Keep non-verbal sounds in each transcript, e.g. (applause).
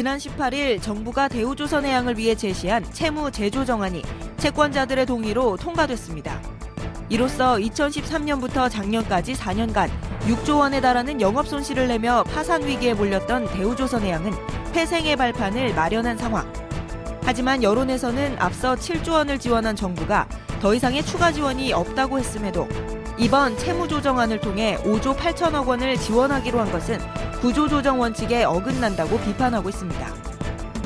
지난 18일 정부가 대우조선해양을 위해 제시한 채무 재조정안이 채권자들의 동의로 통과됐습니다. 이로써 2013년부터 작년까지 4년간 6조 원에 달하는 영업 손실을 내며 파산 위기에 몰렸던 대우조선해양은 폐생의 발판을 마련한 상황. 하지만 여론에서는 앞서 7조 원을 지원한 정부가 더 이상의 추가 지원이 없다고 했음에도 이번 채무조정안을 통해 5조 8천억 원을 지원하기로 한 것은 구조조정 원칙에 어긋난다고 비판하고 있습니다.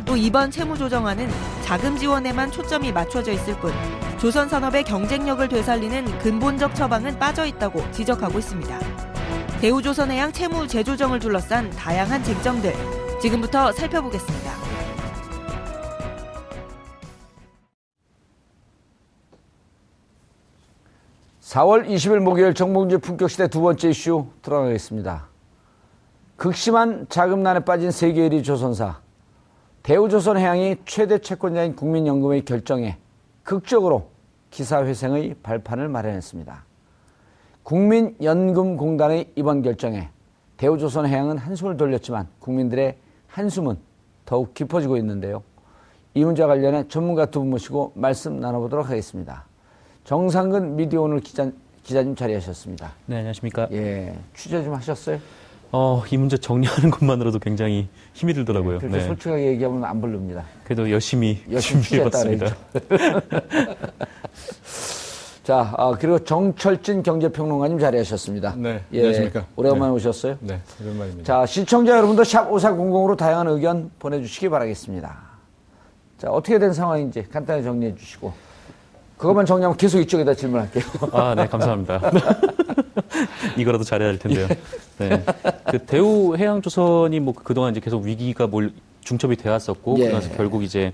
또 이번 채무조정안은 자금 지원에만 초점이 맞춰져 있을 뿐 조선 산업의 경쟁력을 되살리는 근본적 처방은 빠져 있다고 지적하고 있습니다. 대우조선해양 채무 재조정을 둘러싼 다양한 쟁점들 지금부터 살펴보겠습니다. 4월 20일 목요일 정봉주 품격시대 두 번째 이슈 들어가겠습니다. 극심한 자금난에 빠진 세계 1위 조선사 대우조선해양이 최대 채권자인 국민연금의 결정에 극적으로 기사회생의 발판을 마련했습니다. 국민연금공단의 이번 결정에 대우조선해양은 한숨을 돌렸지만 국민들의 한숨은 더욱 깊어지고 있는데요. 이 문제와 관련해 전문가 두 분 모시고 말씀 나눠보도록 하겠습니다. 정상근 미디어 오늘 기자, 기자님 자리하셨습니다. 네, 안녕하십니까. 예, 취재 좀 하셨어요? 어, 이 문제 정리하는 것만으로도 굉장히 힘이 들더라고요. 그렇게 네. 솔직하게 얘기하면 안 부릅니다. 그래도 열심히, 열심히 (laughs) 준비해봤습니다. (laughs) 자, 아, 그리고 정철진 경제평론가님 자리하셨습니다. 네, 예, 안녕하십니까. 오래간만에 네. 오셨어요? 네, 오랜만입니다. 자, 시청자 여러분도 샵 5400으로 다양한 의견 보내주시기 바라겠습니다. 자, 어떻게 된 상황인지 간단히 정리해 주시고. 그것만 정리하면 계속 이쪽에다 질문할게요. 아, 네, 감사합니다. (laughs) 이거라도 잘해야 할 텐데요. 네. 그 대우 해양조선이 뭐 그동안 이제 계속 위기가 몰, 중첩이 되었었고, 예. 그래서 결국 이제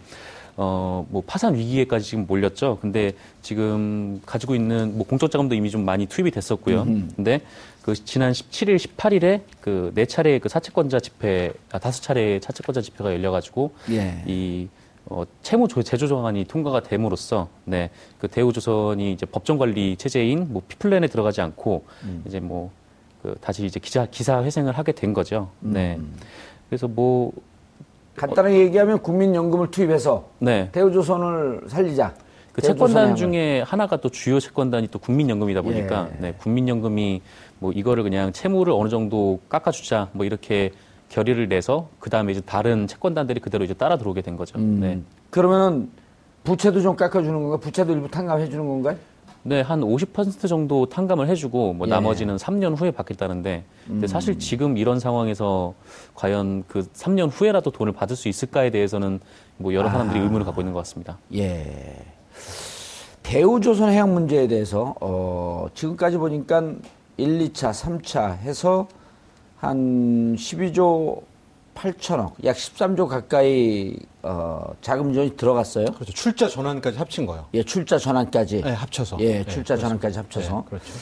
어, 뭐 파산 위기에까지 지금 몰렸죠. 근데 지금 가지고 있는 뭐 공적 자금도 이미 좀 많이 투입이 됐었고요. 근데 그 지난 17일, 18일에 그 네 차례 그 사채권자 집회, 아, 다섯 차례 사채권자 집회가 열려가지고 예. 이 어, 채무 조- 재조정안이 통과가 됨으로써 네, 그 대우조선이 이제 법정 관리 체제인 뭐 피플랜에 들어가지 않고 이제 뭐 그 다시 이제 기자 기사 회생을 하게 된 거죠. 네. 그래서 뭐 간단하게 얘기하면 국민연금을 투입해서 네. 대우조선을 살리자. 그. 채권단 중에 하나가 또 주요 채권단이 또 국민연금이다 보니까 예. 네, 국민연금이 뭐 이거를 그냥 채무를 어느 정도 깎아주자 뭐 이렇게 결의를 내서 그 다음에 이제 다른 채권단들이 그대로 이제 따라 들어오게 된 거죠. 음, 네. 그러면은 부채도 좀 깎아주는 건가? 부채도 일부 탕감해 주는 건가요? 네, 한 50% 정도 탕감을 해주고 뭐 예. 나머지는 3년 후에 받겠다는데 근데 사실 지금 이런 상황에서 과연 그 3년 후에라도 돈을 받을 수 있을까에 대해서는 뭐 여러 사람들이 의문을 갖고 있는 것 같습니다. 예. 대우조선 해양 문제에 대해서 어, 지금까지 보니까 1, 2차, 3차 해서 한 12조 8천억, 약 13조 가까이 어, 자금 지원이 들어갔어요. 그렇죠. 출자 전환까지 합친 거요. 예, 출자 전환까지. 네, 합쳐서. 예, 네, 출자 그렇습니다. 전환까지 합쳐서. 네, 그렇죠.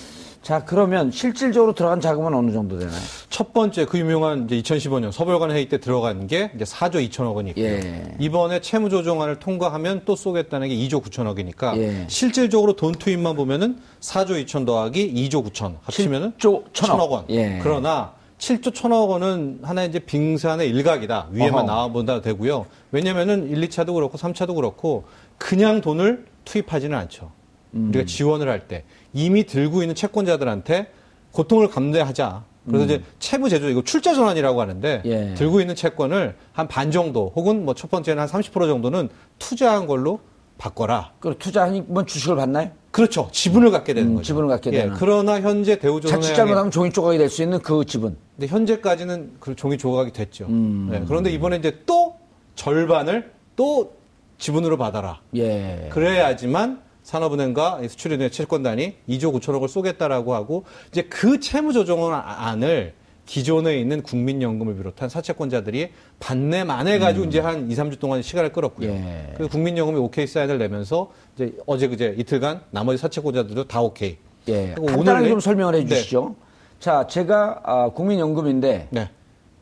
자, 그러면 실질적으로 들어간 자금은 어느 정도 되나요? 첫 번째 그 유명한 이제 2015년 서별관 회의 때 들어간 게 이제 4조 2천억 원이 있고요. 예. 이번에 채무 조정안을 통과하면 또 쏘겠다는 게 2조 9천억이니까 예. 실질적으로 돈 투입만 보면은 4조 2천 더하기 2조 9천 합치면은 7조 1000억. 천억 원. 예. 그러나 7조 1천억 원은 하나의 이제 빙산의 일각이다. 위에만. 나와본다 되고요. 왜냐면은 1, 2차도 그렇고 3차도 그렇고 그냥 돈을 투입하지는 않죠. 음. 우리가 지원을 할 때 이미 들고 있는 채권자들한테 고통을 감내하자. 그래서 이제 채무 제조 이거 출자 전환이라고 하는데 음. 예. 들고 있는 채권을 한 반 정도 혹은 뭐 첫 번째는 한 30% 정도는 투자한 걸로 바꿔라. 그리고 투자하면 주식을 받나요? 그렇죠. 지분을 갖게 되는 음, 거죠. 지분을 갖게 예, 되는. 그러나 현재 대우조선의 자칫 잘못하면 종이 조각이 될 수 있는 그 지분. 근데 현재까지는 그 종이 조각이 됐죠. 음. 네, 그런데 이번에 이제 또 절반을 또 지분으로 받아라. 예. 그래야지만 산업은행과 이 수출은행 채권단이 2조 9천억을 쏘겠다라고 하고 이제 그 채무 조정안을 기존에 있는 국민연금을 비롯한 사채권자들이 반내만 해가지고 이제 한 2, 3주 동안 시간을 끌었고요. 음. 예. 그래서 국민연금이 오케이 사인을 내면서 이제 어제 그제 이틀간 나머지 사채권자들도 다 오케이. 예. 간단하게 오늘 좀 설명을 해 네. 주시죠. 자, 제가 아, 국민연금인데 네.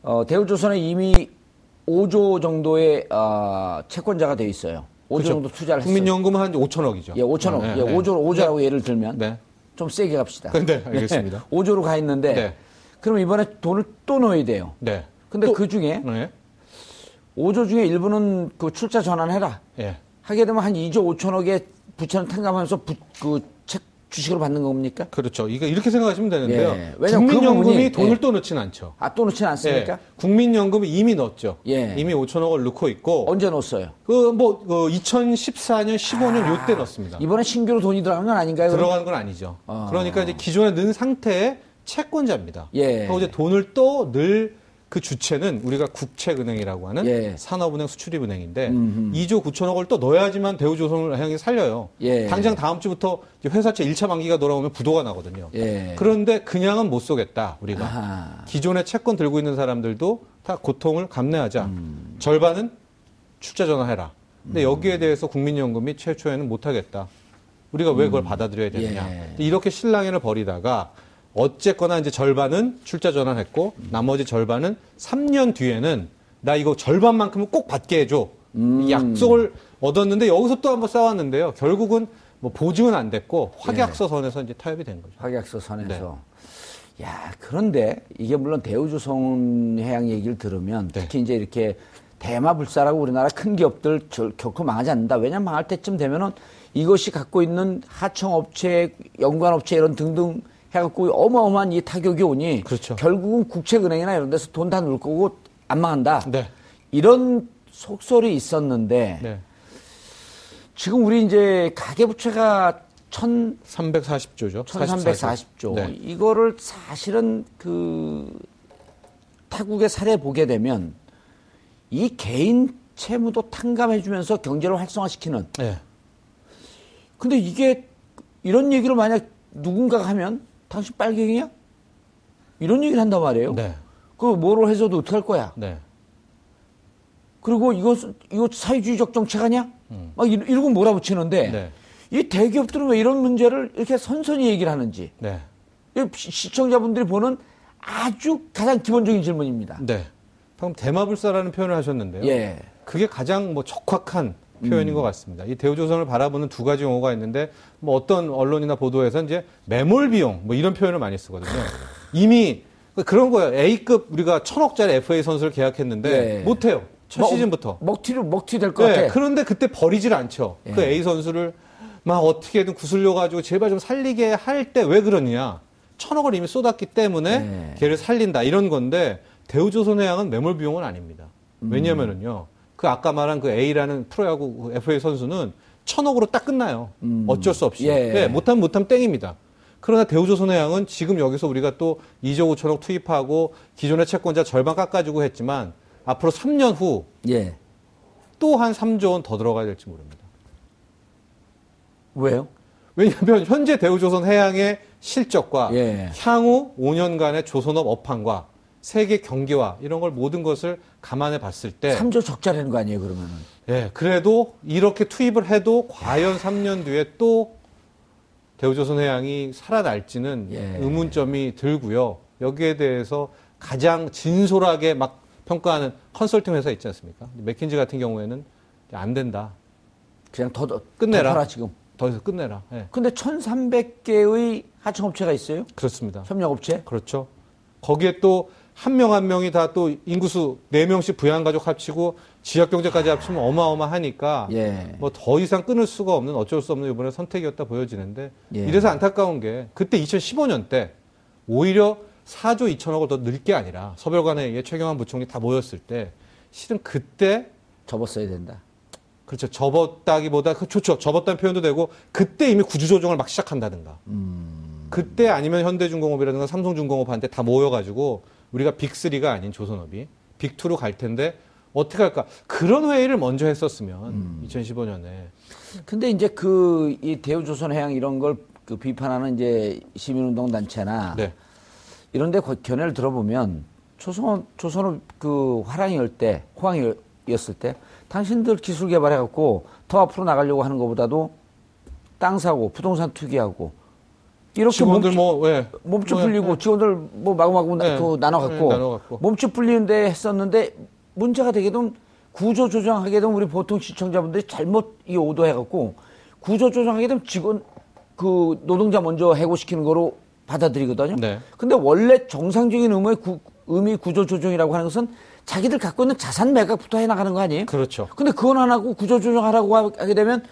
어, 대우조선에 이미 5조 정도의 아, 채권자가 돼 있어요. 5조 그렇죠. 정도 투자를. 국민연금은 한 5천억이죠. 예, 5천억. 네, 예, 네. 5조, 5조라고 예를 들면 네. 좀 세게 갑시다. 네, (laughs) 알겠습니다. 5조로 가 있는데 네. 그럼 이번에 돈을 또 넣어야 돼요. 네. 근데 또- 그 중에 네. 5조 중에 일부는 그 출자 전환해라. 예. 하게 되면 한 2조 5천억의 부채는 탕감하면서 부, 그 책, 주식으로 받는 겁니까? 그렇죠. 이거 이렇게 생각하시면 되는데요. 예. 왜냐면 그 국민연금이 부분이- 돈을 예. 또 넣진 않죠. 아, 또 넣지 않습니까? 예. 국민연금이 이미 넣었죠. 예. 이미 5천억을 넣고 있고 언제 넣었어요? 그뭐 2014년, 15년 요때 넣었습니다. 이번에 신규로 돈이 들어간 건 아닌가요? 들어간 건 아니죠. 아. 그러니까 이제 기존에 넣은 상태의 채권자입니다. 예. 그리고 이제 돈을 또 늘 그 주체는 우리가 국채은행이라고 하는 예. 산업은행 수출입은행인데 음흠. 2조 9천억을 또 넣어야지만 대우조선해양이 살려요. 예. 당장 다음 주부터 회사채 1차 만기가 돌아오면 부도가 나거든요. 예. 그런데 그냥은 못 쏘겠다 우리가. 아하. 기존에 채권 들고 있는 사람들도 다 고통을 감내하자. 음. 절반은 출자 전환해라. 근데 여기에 대해서 국민연금이 최초에는 못하겠다. 우리가 왜 그걸 받아들여야 되느냐. 예. 이렇게 실랑이를 벌이다가 어쨌거나 이제 절반은 출자 전환했고 나머지 절반은 3년 뒤에는 나 이거 절반만큼은 꼭 받게 해줘. 음. 이 약속을 얻었는데 여기서 또 한번 싸웠는데요. 결국은 뭐 보증은 안 됐고 예. 확약서 선에서 이제 타협이 된 거죠. 확약서 선에서. 네. 야, 그런데 이게 물론 대우조선 해양 얘기를 들으면 네. 특히 이제 이렇게 대마불사라고 우리나라 큰 기업들 절- 결코 망하지 않는다. 왜냐면 망할 때쯤 되면은 이것이 갖고 있는 하청업체, 연관업체 이런 등등 해갖고 어마어마한 이 타격이 오니 그렇죠. 결국은 국채은행이나 이런 데서 돈 다 넣을 거고 안 망한다. 네. 이런 속설이 있었는데 네. 지금 우리 이제 가계부채가 천 340조죠. 1340조. 네. 이거를 사실은 그 타국의 사례 보게 되면 이 개인 채무도 탕감해주면서 경제를 활성화시키는. 네. 근데 이게 이런 얘기를 만약 누군가가 하면 당신 빨갱이야? 이런 얘기를 한단 말이에요. 네. 그 뭐로 해서도 어떡할 거야? 네. 그리고 이거 이거 사회주의적 정책 아니야? 막 이러- 이러고 몰아붙이는데 음. 네. 이 대기업들은 왜 이런 문제를 이렇게 선선히 얘기를 하는지 네. 이 시- 시청자분들이 보는 아주 가장 기본적인 질문입니다. 네. 방금 대마불사라는 표현을 하셨는데요. 예. 그게 가장 뭐 적확한 표현인 것 같습니다. 이 대우조선을 바라보는 두 가지 용어가 있는데 뭐 어떤 언론이나 보도에서 이제 매몰 비용 뭐 이런 표현을 많이 쓰거든요. 이미 그런 거예요. A급 우리가 천억짜리 FA 선수를 계약했는데 예. 못해요. 첫 먹- 시즌부터. 먹튀를 먹튀 될것 네, 같아. 그런데 그때 버리질 않죠. 그 예. A 선수를 막 어떻게든 구슬려 가지고 제발 좀 살리게 할 때 왜 그러느냐. 천억을 이미 쏟았기 때문에 예. 걔를 살린다 이런 건데 대우조선해양은 매몰 비용은 아닙니다. 음. 왜냐면은요. 그 아까 말한 그 A라는 프로야구 그 FA 선수는 천억으로 딱 끝나요. 어쩔 수 없이. 음. 예. 네, 못하면 못하면 땡입니다. 그러나 대우조선해양은 지금 여기서 우리가 또 2조 5천억 투입하고 기존의 채권자 절반 깎아주고 했지만 앞으로 3년 후 예. 또한 3조 원 더 들어가야 될지 모릅니다. 왜요? 왜냐하면 현재 대우조선 해양의 실적과 예. 향후 5년간의 조선업 업황과 세계 경기와 이런 걸 모든 것을 감안해 봤을 때삼 3조 적자라는 거 아니에요, 그러면은. 예, 그래도 이렇게 투입을 해도 과연 3년 뒤에 또 대우조선 해양이 살아날지는 예. 의문점이 들고요. 여기에 대해서 가장 진솔하게 막 평가하는 컨설팅 회사 있지 않습니까? 맥킨지 같은 경우에는 안 된다. 그냥 더, 더 끝내라. 더 지금. 더 이상 끝내라. 예, 근데 1,300개의 하청업체가 있어요? 그렇습니다. 협력업체? 그렇죠. 거기에 또 한 명 한 명이 다 또 인구수 4명씩 부양가족 합치고 지역경제까지 합치면 어마어마하니까 예. 뭐더 이상 끊을 수가 없는 어쩔 수 없는 이번에 선택이었다 보여지는데 예. 이래서 안타까운 게 그때 2015년 때 오히려 4조 2천억을 더 넣을 게 아니라 서별관에 의해 최경환 부총리 다 모였을 때 실은 그때 접었어야 된다. 그렇죠 접었다기보다 그 좋죠 접었다는 표현도 되고 그때 이미 구조조정을 막 시작한다든가 그때 아니면 현대중공업이라든가 삼성중공업한테 다 모여가지고 우리가 빅3가 아닌 조선업이 빅2로 갈 텐데 어떻게 할까? 그런 회의를 먼저 했었으면 2015년에. 근데 이제 그 이 대우조선해양 이런 걸 그 비판하는 이제 시민운동 단체나 네. 이런데 견해를 들어보면 조선 조선업 그 화랑이 열 때, 호황이었을 때 당신들 기술 개발해갖고 더 앞으로 나가려고 하는 것보다도 땅 사고 부동산 투기하고 이렇게 직원들 몸, 뭐 왜? 몸집 뭐, 풀리고 직원들 뭐 마구마구 나, 네. 그 나눠 갖고 네, 나눠갖고. 몸집 풀리는데 했었는데 문제가 되게 되면 구조 조정하게 되면 우리 보통 시청자분들이 잘못 이 오도해 갖고 구조 조정하게 되면 직원 그 노동자 먼저 해고시키는 거로 받아들이거든요. 네. 근데 원래 정상적인 의무의 구, 의미 구조 조정이라고 하는 것은 자기들 갖고 있는 자산 매각부터 해나가는 거 아니에요? 그렇죠. 근데 그건 안 하고 구조 조정하라고 하게 되면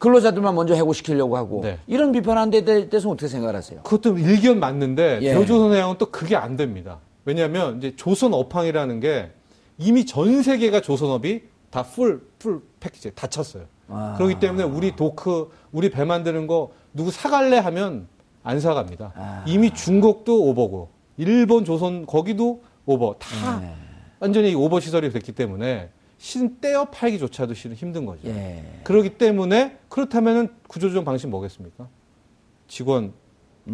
근로자들만 먼저 해고시키려고 하고 네. 이런 비판하는 데 대해서 어떻게 생각하세요? 그것도 일견 맞는데 예. 대우조선해양은 또 그게 안 됩니다. 왜냐하면 이제 조선 업황이라는 게 이미 전 세계가 조선업이 다 full full package 다 쳤어요. 아. 그렇기 때문에 우리 도크 우리 배 만드는 거 누구 사갈래 하면 안 사갑니다. 아. 이미 중국도 오버고 일본 조선 거기도 오버 다 네. 완전히 오버 시설이 됐기 때문에 실은 떼어 팔기조차도 실은 힘든 거죠. 예. 그렇기 때문에 그렇다면은 구조조정 방식 뭐겠습니까? 직원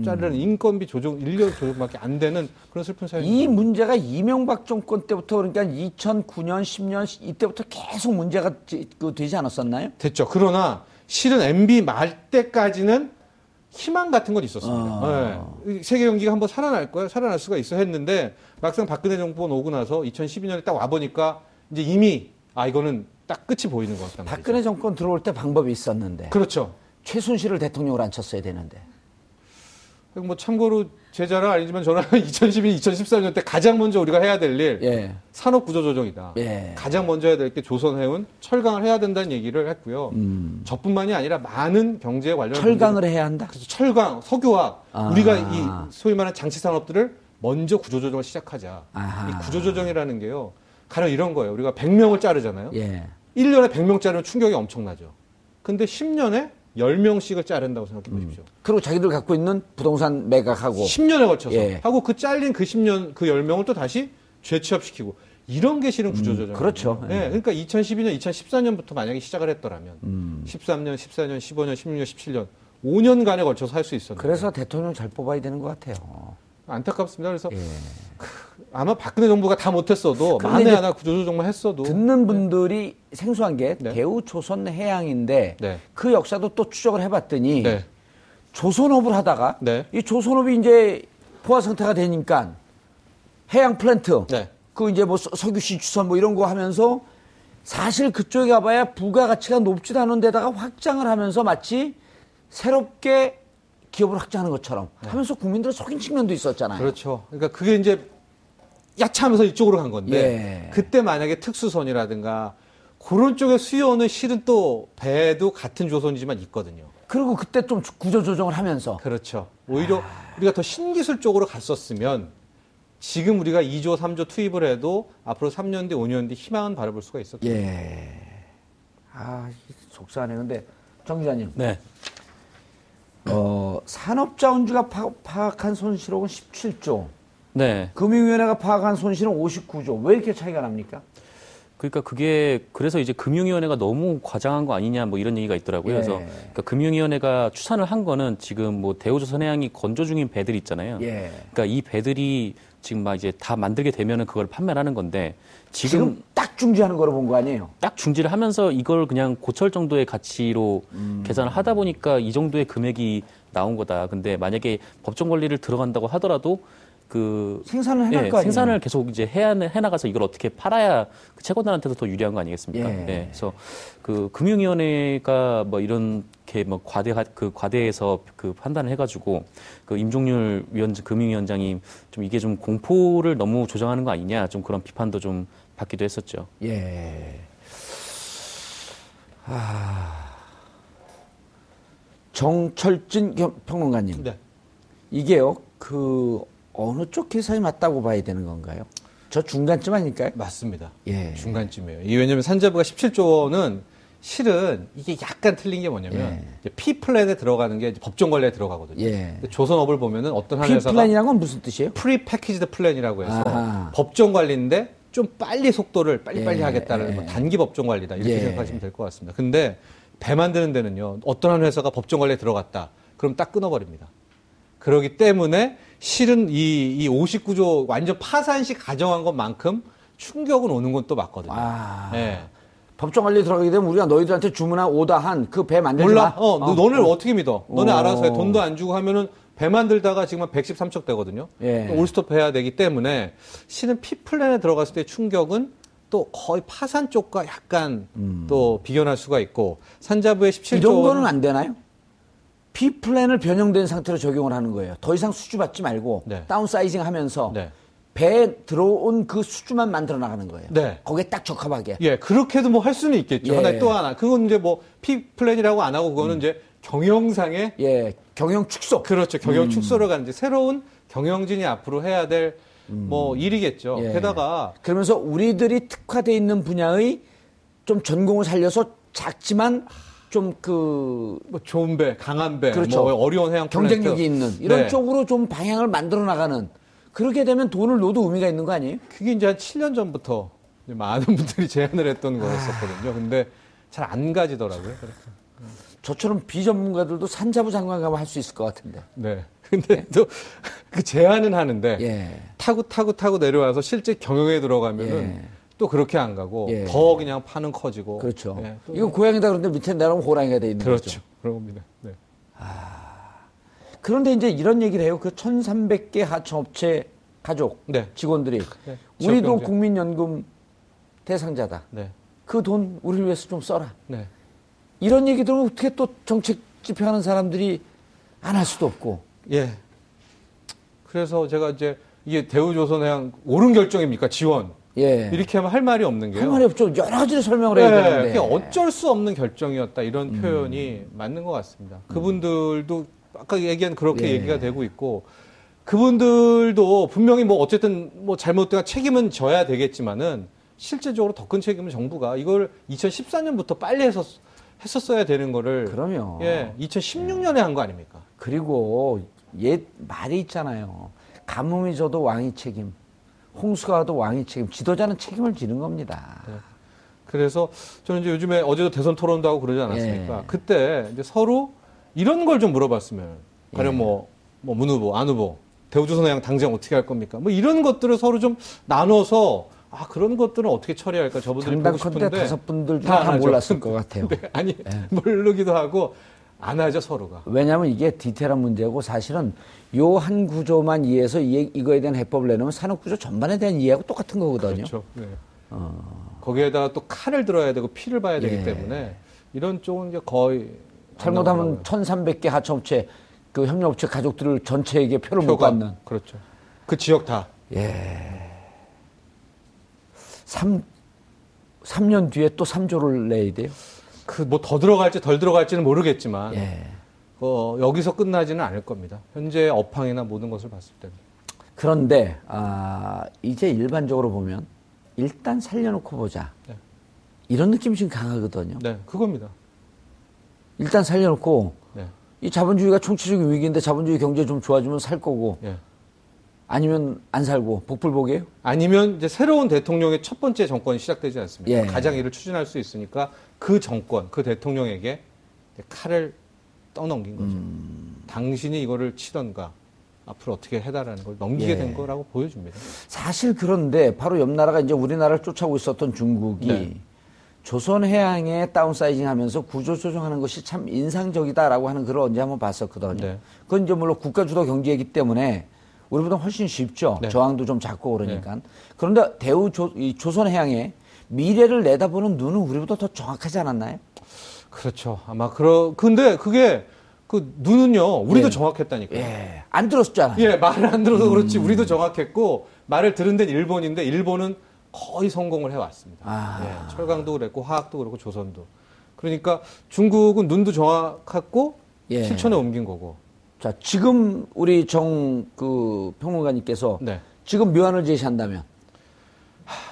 자르는 인건비 조정, 인력 조정밖에 안 되는 그런 슬픈 사연이 이 문제가 이명박 정권 때부터 그러니까 2009년, 10년 이때부터 계속 문제가 지- 그 되지 않았었나요? 됐죠. 그러나 실은 MB 말 때까지는 희망 같은 건 있었습니다. 아. 네. 세계 경기가 한번 살아날 거야, 살아날 수가 있어 했는데 막상 박근혜 정부가 오고 나서 2012년에 딱 와보니까 이제 이미 아 이거는 딱 끝이 보이는 것 같단 말이죠. 박근혜 정권 들어올 때 방법이 있었는데 그렇죠. 최순실을 대통령으로 앉혔어야 되는데 뭐 참고로 제 자랑 아니지만 저는 (laughs) 2012, 2014년 때 가장 먼저 우리가 해야 될일 예. 산업 구조 조정이다. 예. 가장 먼저 해야 될 게 조선해운 철강을 해야 된다는 얘기를 했고요. 저뿐만이 아니라 많은 경제에 관련 음. 철강을 해야 한다. 그래서 철강, 석유화학 아. 우리가 이 소위 말하는 장치 산업들을 먼저 구조 조정을 시작하자. 아하. 이 구조 조정이라는 게요. 가령 이런 거예요. 우리가 100명을 자르잖아요. 예. 1년에 100명 자르면 충격이 엄청나죠. 근데 10년에 10명씩을 자른다고 생각해 보십시오. 그리고 자기들 갖고 있는 부동산 매각하고 10년에 걸쳐서 예. 하고 그 잘린 그 10년 그 10명을 또 다시 재취업시키고 이런 게 실은 구조조정. 그렇죠. 예. 예. 그러니까 2012년, 2014년부터 만약에 시작을 했더라면 음. 13년, 14년, 15년, 16년, 17년 5년간에 걸쳐서 할 수 있었는데 그래서 대통령 잘 뽑아야 되는 것 같아요. 안타깝습니다. 그래서 예. 아마 박근혜 정부가 다 못했어도 만에 하나 구조조정만 했어도 듣는 분들이 생소한 게 네. 대우 조선 해양인데 네. 그 역사도 또 추적을 해봤더니 네. 조선업을 하다가 네. 이 조선업이 이제 포화 상태가 되니까 해양 플랜트 네. 그 이제 뭐 서- 석유시 주선 뭐 이런 거 하면서 사실 그쪽에 가봐야 부가가치가 높지도 않은 데다가 확장을 하면서 마치 새롭게 기업을 확장하는 것처럼 하면서 국민들을 속인 측면도 있었잖아요. 네. 그렇죠. 그러니까 그게 이제 야차하면서 이쪽으로 간 건데 예. 그때 만약에 특수선이라든가 그런 쪽의 수요는 실은 또 배도 같은 조선이지만 있거든요. 그리고 그때 좀 구조 조정을 하면서 그렇죠. 오히려 우리가 더 신기술 쪽으로 갔었으면 지금 우리가 2조, 3조 투입을 해도 앞으로 3년 뒤, 5년 뒤 희망은 바라볼 수가 있었거든요. 예. 아, 속상하네. 근데 정 기자님, 네. 어, 산업자원주가 파, 파악한 손실액은 17조, 네. 금융위원회가 파악한 손실은 59조. 왜 이렇게 차이가 납니까? 그러니까 그게 그래서 이제 금융위원회가 너무 과장한 거 아니냐 뭐 이런 얘기가 있더라고요. 예. 그래서 그러니까 금융위원회가 추산을 한 거는 지금 뭐 대우조선해양이 건조 중인 배들 있잖아요. 예. 그러니까 이 배들이 지금 막 이제 다 만들게 되면은 그걸 판매를 하는 건데 지금, 지금 딱 중지하는 거로 본 거 아니에요? 딱 중지를 하면서 이걸 그냥 고철 정도의 가치로 음. 계산을 하다 보니까 이 정도의 금액이 나온 거다. 근데 만약에 법정 권리를 들어간다고 하더라도 그 생산을 해날 예, 거 아니에요? 생산을 계속 이제 해야 해나가서 이걸 어떻게 팔아야 그 채권단한테도 더 유리한 거 아니겠습니까? 예. 예. 그래서 그 금융위원회가 뭐 이렇게 뭐 과대 그 과대에서 그 판단을 해가지고 그 임종률 위원 금융위원장이 좀 이게 좀 공포를 너무 조장하는 거 아니냐 좀 그런 비판도 좀 받기도 했었죠. 예. 아. 정철진 겸- 평론가님. 네. 이게요, 그, 어느 쪽 계산이 맞다고 봐야 되는 건가요? 저 중간쯤 아닐까요? 맞습니다. 예. 중간쯤이에요. 이 왜냐면 산자부가 17조 원은 실은 이게 약간 틀린 게 뭐냐면 예. P 플랜에 들어가는 게 법정 관리에 들어가거든요. 예. 조선업을 보면은 어떤 한 회사가 P 플랜이란 건 무슨 뜻이에요? pre-packaged plan이라고 해서 아하. 법정 관리인데 좀 빨리 속도를 빨리 빨리 예, 하겠다는 예. 뭐 단기 법정 관리다 이렇게 예. 생각하시면 될 것 같습니다. 근데 배 만드는 데는요 어떤 한 회사가 법정 관리에 들어갔다 그럼 딱 끊어버립니다. 그렇기 때문에 실은 이, 이 59조 완전 파산식 가정한 것만큼 충격은 오는 건 또 맞거든요. 아. 예. 법정 관리 들어가게 되면 우리가 너희들한테 주문한 오다한 그 배 만들지 몰라. 마. 어, 너, 너네를 어떻게 믿어? 너네 어. 알아서 해. 돈도 안 주고 하면은 배 만들다가 지금 한 113척 되거든요. 예. 또 올스톱 해야 되기 때문에 실은 P플랜에 들어갔을 때 충격은 또 거의 파산 쪽과 약간 또 비견할 수가 있고 산자부의 17조 음. 이 정도는 안 되나요? P 플랜을 변형된 상태로 적용을 하는 거예요. 더 이상 수주 받지 말고 네. downsizing 하면서 네. 배에 들어온 그 수주만 만들어 나가는 거예요. 네. 거기에 딱 적합하게. 예, 그렇게도 뭐 할 수는 있겠죠. 예. 하나 또 하나. 그건 이제 뭐 P 플랜이라고 안 하고 그거는 이제 경영상의 예, 경영 축소. 그렇죠. 경영 축소로 가는 이제 새로운 경영진이 앞으로 해야 될뭐 일이겠죠. 예. 게다가 그러면서 우리들이 특화돼 있는 분야의 좀 전공을 살려서 작지만 좀그 뭐 좋은 배, 강한 배, 그렇죠. 뭐 어려운 해양 경쟁력이. 있는 이런 네. 쪽으로 좀 방향을 만들어 나가는 그렇게 되면 돈을 넣어도 의미가 있는 거 아니에요? 그게 이제 한 7년 전부터 이제 많은 분들이 (laughs) 제안을 했던 거였었거든요. 근데 잘 안 가지더라고요. 저처럼 비전문가들도 산자부 장관 가면 할 수 있을 것 같은데. 네. (laughs) 근데 또그 제안은 하는데 예. 타고 타고 타고 내려와서 실제 경영에 들어가면은 예. 또 그렇게 안 가고 예. 더 그냥 파는 커지고 그렇죠. 예, 또 이거 고양이다 그런데 밑에 내려오면 호랑이가 돼 있는 그렇죠. 거죠. 그런 겁니다. 네. 그런데 이제 이런 얘기를 해요. 그 1,300개 하청업체 가족, 네. 직원들이 네. 우리도. 국민연금 대상자다. 네. 그돈 우리를 위해서 좀 써라. 네. 이런 얘기 들으면 어떻게 또 정책 집행하는 사람들이 안 할 수도 없고. 예. 그래서 제가 이제 이게 대우조선해양 옳은 결정입니까? 지원. 예. 이렇게 하면 할 말이 없는 게요. 할 말이 없죠. 여러 가지로 설명을 해야 네, 되는데. 그게 어쩔 수 없는 결정이었다 이런 음. 표현이 맞는 것 같습니다. 그분들도 아까 얘기한 그렇게 예. 얘기가 되고 있고 그분들도 분명히 뭐 어쨌든 뭐 잘못된 책임은 져야 되겠지만은 실제적으로 더 큰 책임은 정부가 이걸 2014년부터 빨리 해서 했었어야 되는 거를 그럼요. 예 2016년에 한 거 아닙니까? 그리고 옛 말이 있잖아요. 가뭄이 져도 왕이 책임, 홍수가 와도 왕이 책임, 지도자는 책임을 지는 겁니다. 네. 그래서 저는 이제 요즘에 어제도 대선 토론도 하고 그러지 않았습니까? 예. 그때 이제 서로 이런 걸 좀 물어봤으면 가령 예. 뭐, 뭐, 문 후보, 안 후보, 대우조선해양 당장 어떻게 할 겁니까? 뭐 이런 것들을 서로 좀 나눠서 아, 그런 것들은 어떻게 처리할까 저분들이 보고 싶은데. 다섯 분들 다 다. 몰랐을 것 같아요. (laughs) 네, 아니, 예. 모르기도 하고 안 하죠, 서로가. 왜냐하면 이게 디테일한 문제고 사실은 요 한 구조만 이해해서 이, 이거에 대한 해법을 내놓으면 산업구조 전반에 대한 이해하고 똑같은 거거든요. 그렇죠. 네. 거기에다가 또 칼을 들어야 되고 피를 봐야 되기 예. 때문에 이런 쪽은 이제 거의 안 잘못하면 나오더라고요. 1,300개 하청업체, 그 협력업체 가족들을 전체에게 표를 못 표가 받는. 그렇죠. 그 지역 다. 예. 3, 3년 뒤에 또 3조를 내야 돼요. 그 뭐 더 들어갈지 덜 들어갈지는 모르겠지만 예. 어, 여기서 끝나지는 않을 겁니다. 현재 업황이나 모든 것을 봤을 때는. 그런데, 아, 이제 일반적으로 보면 일단 살려놓고 보자. 네. 이런 느낌이 지금 강하거든요. 네, 그겁니다. 일단 살려놓고 네, 이 자본주의가 총체적인 위기인데 자본주의 경제 좀 좋아지면 살 거고 예. 아니면 안 살고 복불복이에요? 아니면 이제 새로운 대통령의 첫 번째 정권이 시작되지 않습니까? 예. 가장 이를 추진할 수 있으니까 그 정권, 그 대통령에게 칼을 떠넘긴 거죠. 음. 당신이 이거를 치던가 앞으로 어떻게 해달라는 걸 넘기게 예. 된 거라고 보여줍니다. 사실 그런데 바로 옆 나라가 이제 우리나라를 쫓아오고 있었던 중국이 네. 조선 해양에 다운사이징 하면서 구조 조정하는 것이 참 인상적이다라고 하는 글을 언제 한번 봤었거든요. 네. 그건 이제 물론 국가 주도 경제이기 때문에 우리보다 훨씬 쉽죠. 네. 저항도 좀 작고 그러니까. 그런데 대우 조, 이 조선 해양의 미래를 내다보는 눈은 우리보다 더 정확하지 않았나요? 그렇죠. 아마 그러 근데 그게 그 눈은요 우리도 예. 정확했다니까요. 예. 안 들었잖아요. 예, 말을 안 들어서 그렇지 우리도 정확했고 말을 들은 데는 일본인데 일본은 거의 성공을 해왔습니다. 아. 예, 철강도 그랬고 화학도 그렇고 조선도. 그러니까 중국은 눈도 정확했고 예. 실천에 옮긴 거고. 자, 지금 우리 정 그 평론가님께서 네. 지금 묘안을 제시한다면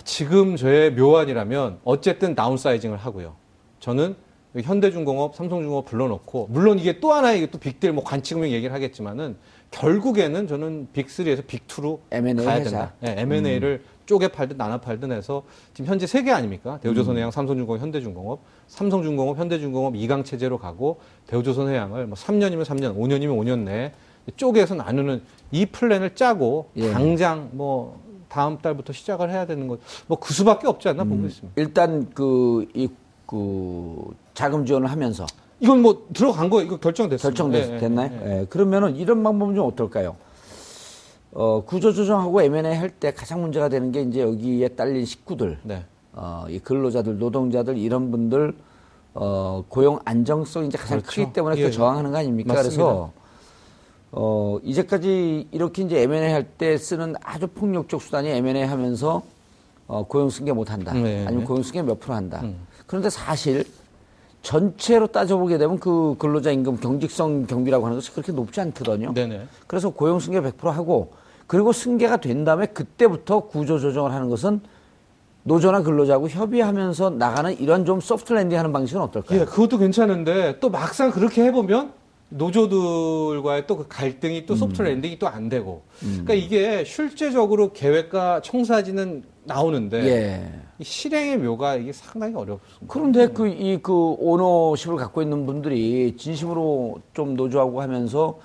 지금 저의 묘안이라면 어쨌든 다운사이징을 하고요. 저는 현대중공업, 삼성중공업 불러놓고 물론 이게 또 하나의 이게 또 빅딜 뭐 관측명 얘기를 하겠지만은 결국에는 저는 빅3에서 빅2로 M&A 가야 회사. 된다. 네, M&A를 쪼개 팔든 나눠 팔든 해서 지금 현재 세 개 아닙니까? 대우조선해양, 삼성중공업, 현대중공업, 삼성중공업, 현대중공업 2강 체제로 가고 대우조선해양을 뭐 3년이면 3년, 5년이면 5년 내에 쪼개서 나누는 이 플랜을 짜고 예. 당장 뭐 다음 달부터 시작을 해야 되는 것, 뭐 그 수밖에 없지 않나 보고 있습니다. 일단 그, 이, 그 자금 지원을 하면서 이건 뭐 들어간 거 이거 결정됐습니다. 결정됐나요? 예, 예, 예. 예, 그러면은 이런 방법은 좀 어떨까요? 어, 구조조정하고 M&A 할 때 가장 문제가 되는 게 이제 여기에 딸린 식구들, 네. 어, 이 근로자들, 노동자들 이런 분들 어, 고용 안정성이 이제 가장 그렇죠. 크기 때문에 예, 그 저항하는 거 아닙니까? 맞습니다. 그래서 어, 이제까지 이렇게 이제 M&A 할 때 쓰는 아주 폭력적 수단이 M&A 하면서 어, 고용 승계 못 한다. 네. 아니면 고용 승계 몇 프로 한다. 그런데 사실 전체로 따져보게 되면 그 근로자 임금 경직성 경비라고 하는 것이 그렇게 높지 않거든요. 네네. 그래서 고용 승계 100% 하고 그리고 승계가 된 다음에 그때부터 구조 조정을 하는 것은 노조나 근로자하고 협의하면서 나가는 이런 좀 soft landing 하는 방식은 어떨까요? 예, 그것도 괜찮은데 또 막상 그렇게 해보면 노조들과의 또 그 갈등이 음. 또 soft landing이 또안 되고. 그러니까 이게 실제적으로 계획과 청사진은 나오는데 예. 이 실행의 묘가 이게 상당히 어렵습니다. 그런데 그, 이, 그, ownership을 갖고 있는 분들이 진심으로 좀 노조하고 하면서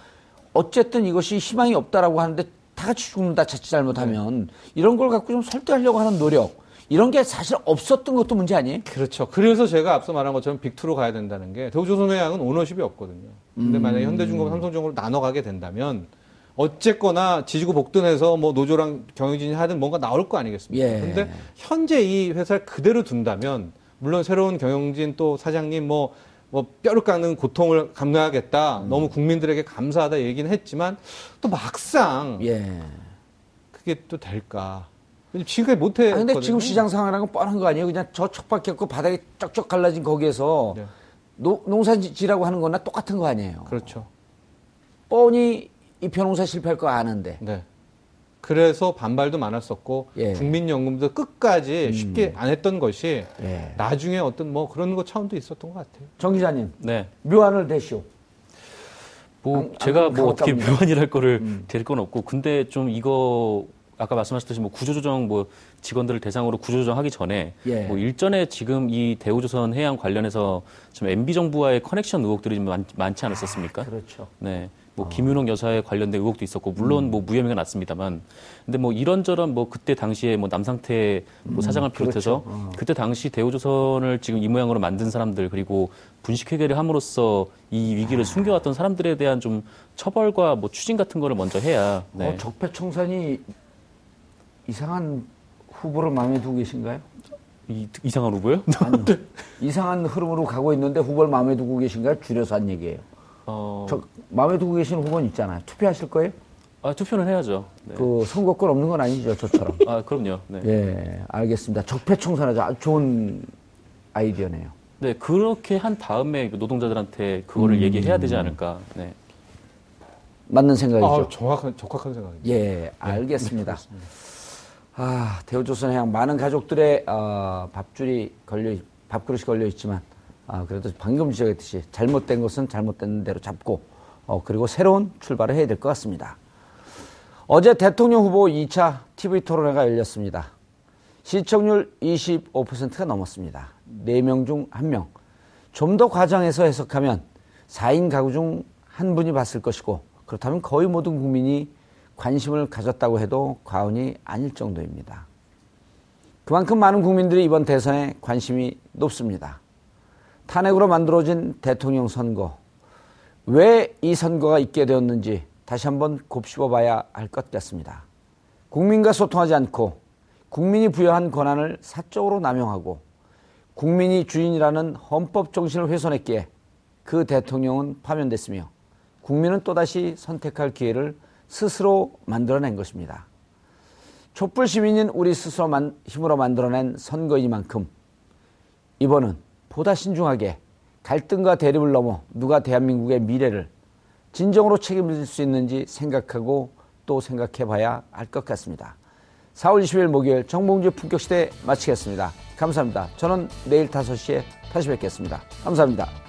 어쨌든 이것이 희망이 없다라고 하는데 다 같이 죽는다 자칫 잘못하면 이런 걸 갖고 좀 설득하려고 하는 노력 이런 게 사실 없었던 것도 문제 아니에요? 그렇죠. 그래서 제가 앞서 말한 것처럼 big 2로 가야 된다는 게 대우조선해양은 ownership이 없거든요. 근데 음. 만약에 현대중공업, 삼성중공업으로 나눠 가게 된다면 어쨌거나 지지고 복든해서 뭐 노조랑 경영진이 하든 뭔가 나올 거 아니겠습니까? 예. 근데 현재 이 회사를 그대로 둔다면 물론 새로운 경영진 또 사장님 뭐, 뭐 뼈를 깎는 고통을 감내하겠다. 음. 너무 국민들에게 감사하다 얘기는 했지만 또 막상 예. 그게 또 될까? 지금까지 못해. 아, 근데 지금 시장 상황이라는 건 뻔한 거 아니에요? 그냥 저 척박혔고 바닥에 쩍쩍 갈라진 거기에서 네. 노, 농사지라고 하는 거나 똑같은 거 아니에요? 그렇죠. 뻔히 이 변호사 실패할 거 아는데. 네. 그래서 반발도 많았었고 예. 국민연금도 끝까지 쉽게 안 했던 것이 예. 나중에 어떤 뭐 그런 거 차원도 있었던 것 같아요. 정 기자님, 네. 묘안을 대시오. 뭐 안- 제가 안 뭐 어떻게 가깝네요. 묘안이랄 거를 될건 없고 근데 좀 이거 아까 말씀하셨듯이 뭐 구조조정 뭐 직원들을 대상으로 구조조정하기 전에 예. 뭐 일전에 지금 이 대우조선 해양 관련해서 좀 MB 정부와의 커넥션 의혹들이 좀 많, 많지 않았었습니까? 그렇죠. 네. 뭐 김윤옥 여사에 관련된 의혹도 있었고 물론 뭐 무혐의가 났습니다만 근데 뭐 이런저런 뭐 그때 당시에 뭐 남상태 뭐 사장을 비롯해서 그때 당시 대우조선을 지금 이 모양으로 만든 사람들 그리고 분식회계를 함으로써 이 위기를 숨겨왔던 사람들에 대한 좀 처벌과 뭐 추진 같은 거를 먼저 해야 네. 어, 적폐청산이 이상한 후보를 마음에 두고 계신가요? 이, 이상한 후보요? 아니요. (laughs) 이상한 흐름으로 가고 있는데 후보를 마음에 두고 계신가요? 줄여서 한 얘기예요. 어, 저, 마음에 두고 계신 후보는 있잖아요. 투표하실 거예요? 아, 투표는 해야죠. 네. 그 선거권 없는 건 아니죠, 저처럼. 아, 그럼요. 네. 예, 알겠습니다. 적폐 청산하자. 아주 좋은 아이디어네요. 네, 그렇게 한 다음에 노동자들한테 그거를 얘기해야 되지 않을까. 네. 맞는 생각이죠. 아, 정확한 적확한 생각입니다. 예, 알겠습니다. 아, 대우조선해양 많은 가족들의 어, 밥줄이 걸려 밥그릇이 걸려 있지만 아, 그래도 방금 지적했듯이 잘못된 것은 잘못된 대로 잡고 어, 그리고 새로운 출발을 해야 될 것 같습니다. 어제 대통령 후보 2차 TV 토론회가 열렸습니다. 시청률 25%가 넘었습니다. 4명 중 1명. 좀 더 과장해서 해석하면 4인 가구 중 한 분이 봤을 것이고 그렇다면 거의 모든 국민이 관심을 가졌다고 해도 과언이 아닐 정도입니다. 그만큼 많은 국민들이 이번 대선에 관심이 높습니다. 탄핵으로 만들어진 대통령 선거. 왜 이 선거가 있게 되었는지 다시 한번 곱씹어 봐야 할 것 같습니다. 국민과 소통하지 않고 국민이 부여한 권한을 사적으로 남용하고 국민이 주인이라는 헌법 정신을 훼손했기에 그 대통령은 파면됐으며 국민은 또다시 선택할 기회를 스스로 만들어낸 것입니다. 촛불 시민인 우리 스스로 만, 힘으로 만들어낸 선거이니만큼 이번은 보다 신중하게 갈등과 대립을 넘어 누가 대한민국의 미래를 진정으로 책임질 수 있는지 생각하고 또 생각해 봐야 할것 같습니다. 4월 20일 목요일 정봉주 품격시대 마치겠습니다. 감사합니다. 저는 내일 5시에 다시 뵙겠습니다. 감사합니다.